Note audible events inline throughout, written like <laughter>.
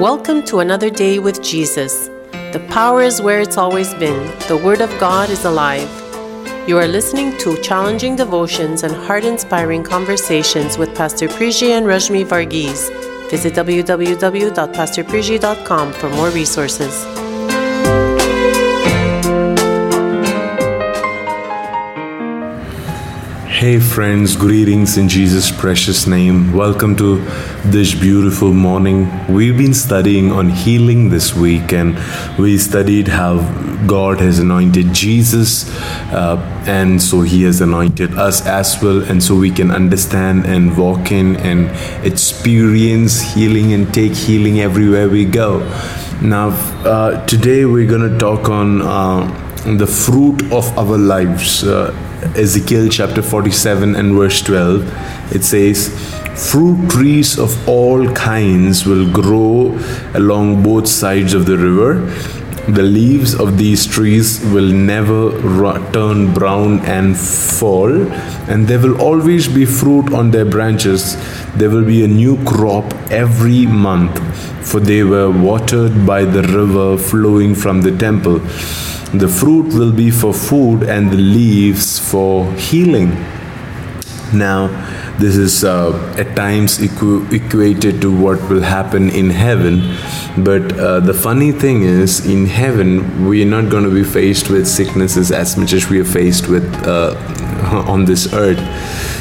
Welcome to another day with Jesus. The power is where it's always been. The Word of God is alive. You are listening to challenging devotions and heart inspiring conversations with Pastor Priji and Rajmi Varghese. Visit www.pastorpriji.com for more resources. Hey, friends, greetings in Jesus' precious name. Welcome to this beautiful morning. We've been studying on healing this week, and we studied how God has anointed Jesus, uh, and so He has anointed us as well, and so we can understand and walk in and experience healing and take healing everywhere we go. Now, uh, today we're going to talk on uh, the fruit of our lives. Uh, Ezekiel chapter 47 and verse 12, it says, Fruit trees of all kinds will grow along both sides of the river. The leaves of these trees will never turn brown and fall, and there will always be fruit on their branches. There will be a new crop every month, for they were watered by the river flowing from the temple. The fruit will be for food and the leaves for healing. Now, this is uh, at times equ- equated to what will happen in heaven. But uh, the funny thing is, in heaven, we are not going to be faced with sicknesses as much as we are faced with uh, <laughs> on this earth.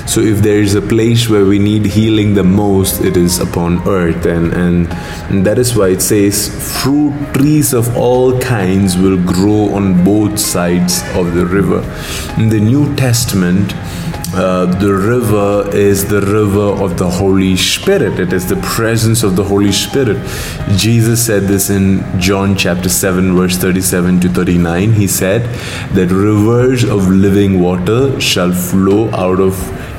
So if there is a place where we need healing the most, it is upon earth. And, and, and that is why it says, fruit trees of all kinds will grow on both sides of the river. In the New Testament, uh, the river is the river of the Holy Spirit. It is the presence of the Holy Spirit. Jesus said this in John chapter 7, verse 37 to 39. He said that rivers of living water shall flow out of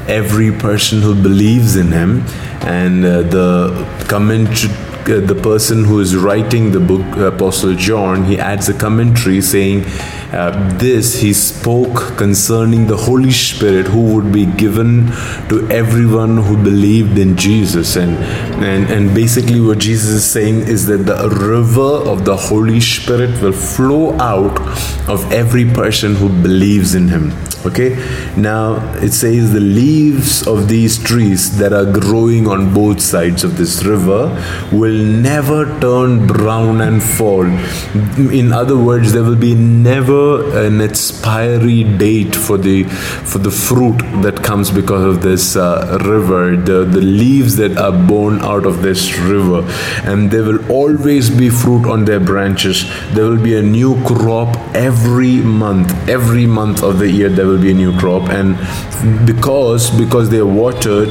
every person who believes in him. And uh, the commentary uh, the person who is writing the book, Apostle John, he adds a commentary saying, uh, This he spoke concerning the Holy Spirit who would be given to everyone who believed in Jesus. And, and, and basically, what Jesus is saying is that the river of the Holy Spirit will flow out of every person who believes in him. Okay, now it says the leaves of these trees that are growing on both sides of this river will never turn brown and fall. In other words, there will be never an expiry date for the for the fruit that comes because of this uh, river. The the leaves that are born out of this river, and they will always be fruit on their branches. There will be a new crop every month. Every month of the year, there will be a new crop and because because they are watered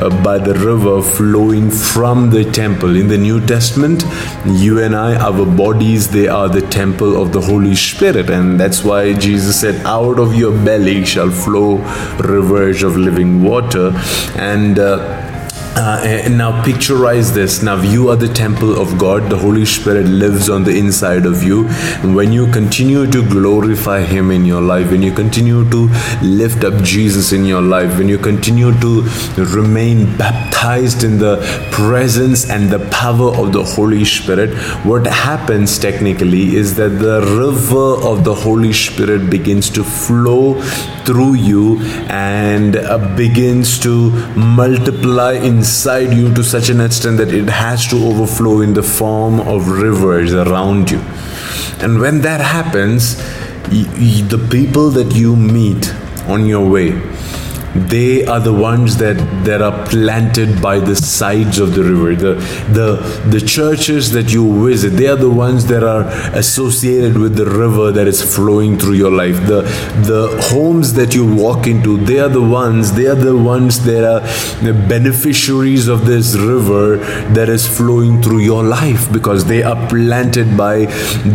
uh, by the river flowing from the temple in the new testament you and i our bodies they are the temple of the holy spirit and that's why jesus said out of your belly shall flow rivers of living water and uh, uh, and now picturize this. Now you are the temple of God. The Holy Spirit lives on the inside of you. And when you continue to glorify Him in your life, when you continue to lift up Jesus in your life, when you continue to remain baptized in the presence and the power of the Holy Spirit, what happens technically is that the river of the Holy Spirit begins to flow through you and uh, begins to multiply in inside you to such an extent that it has to overflow in the form of rivers around you. And when that happens, the people that you meet on your way, they are the ones that that are planted by the sides of the river. The the the churches that you visit they are the ones that are associated with the river that is flowing through your life. The the homes that you walk into they are the ones they are the ones that are the beneficiaries of this river that is flowing through your life because they are planted by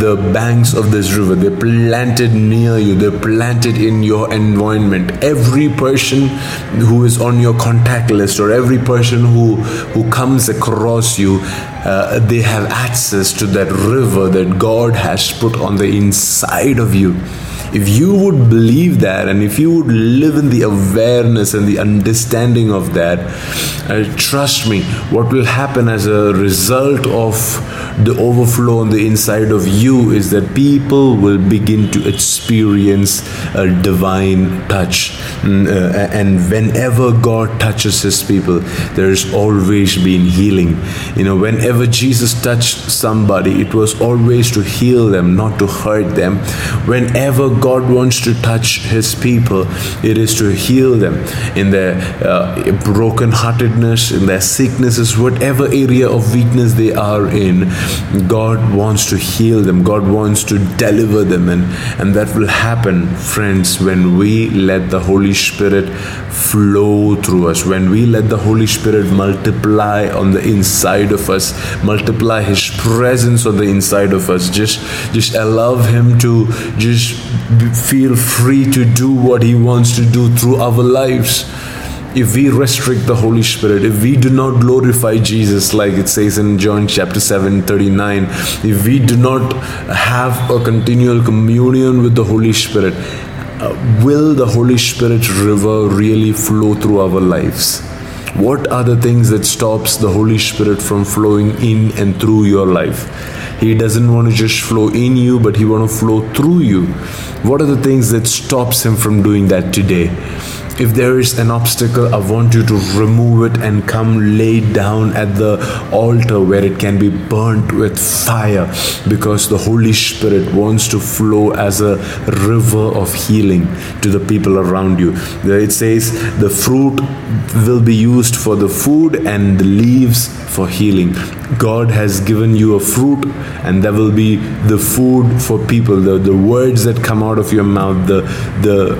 the banks of this river. They're planted near you. They're planted in your environment. Every person who is on your contact list or every person who who comes across you uh, they have access to that river that god has put on the inside of you If you would believe that and if you would live in the awareness and the understanding of that, uh, trust me, what will happen as a result of the overflow on the inside of you is that people will begin to experience a divine touch. Mm, uh, and whenever God touches his people, there is always been healing. You know, whenever Jesus touched somebody, it was always to heal them, not to hurt them. Whenever God wants to touch his people, it is to heal them in their uh, brokenheartedness, in their sicknesses, whatever area of weakness they are in. God wants to heal them, God wants to deliver them, and, and that will happen, friends, when we let the Holy Spirit flow through us, when we let the Holy Spirit multiply on the inside of us, multiply His presence on the inside of us. Just, just allow Him to just feel free to do what He wants to do through our lives if we restrict the Holy Spirit, if we do not glorify Jesus, like it says in John chapter 7 39, if we do not have a continual communion with the Holy Spirit, uh, will the Holy Spirit river really flow through our lives? What are the things that stops the Holy Spirit from flowing in and through your life? He doesn't want to just flow in you, but he want to flow through you. What are the things that stops him from doing that today? if there is an obstacle, I want you to remove it and come lay down at the altar where it can be burnt with fire because the Holy Spirit wants to flow as a river of healing to the people around you. It says the fruit will be used for the food and the leaves for healing. God has given you a fruit, and that will be the food for people. The, the words that come out of your mouth, the the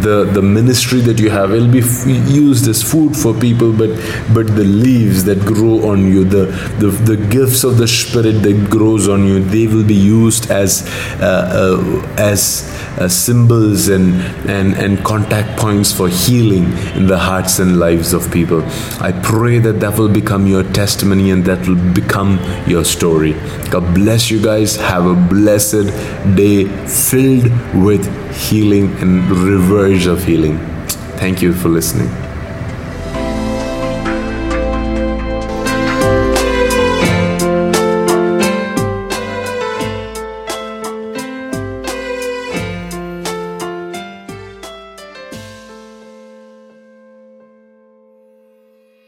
the, the ministry that you have, it'll be used as food for people. But but the leaves that grow on you, the the, the gifts of the Spirit that grows on you, they will be used as uh, uh, as uh, symbols and and and contact points for healing in the hearts and lives of people. I pray that that will become your testimony and that will become your story. God bless you guys. Have a blessed day filled with healing and rivers of healing. Thank you for listening.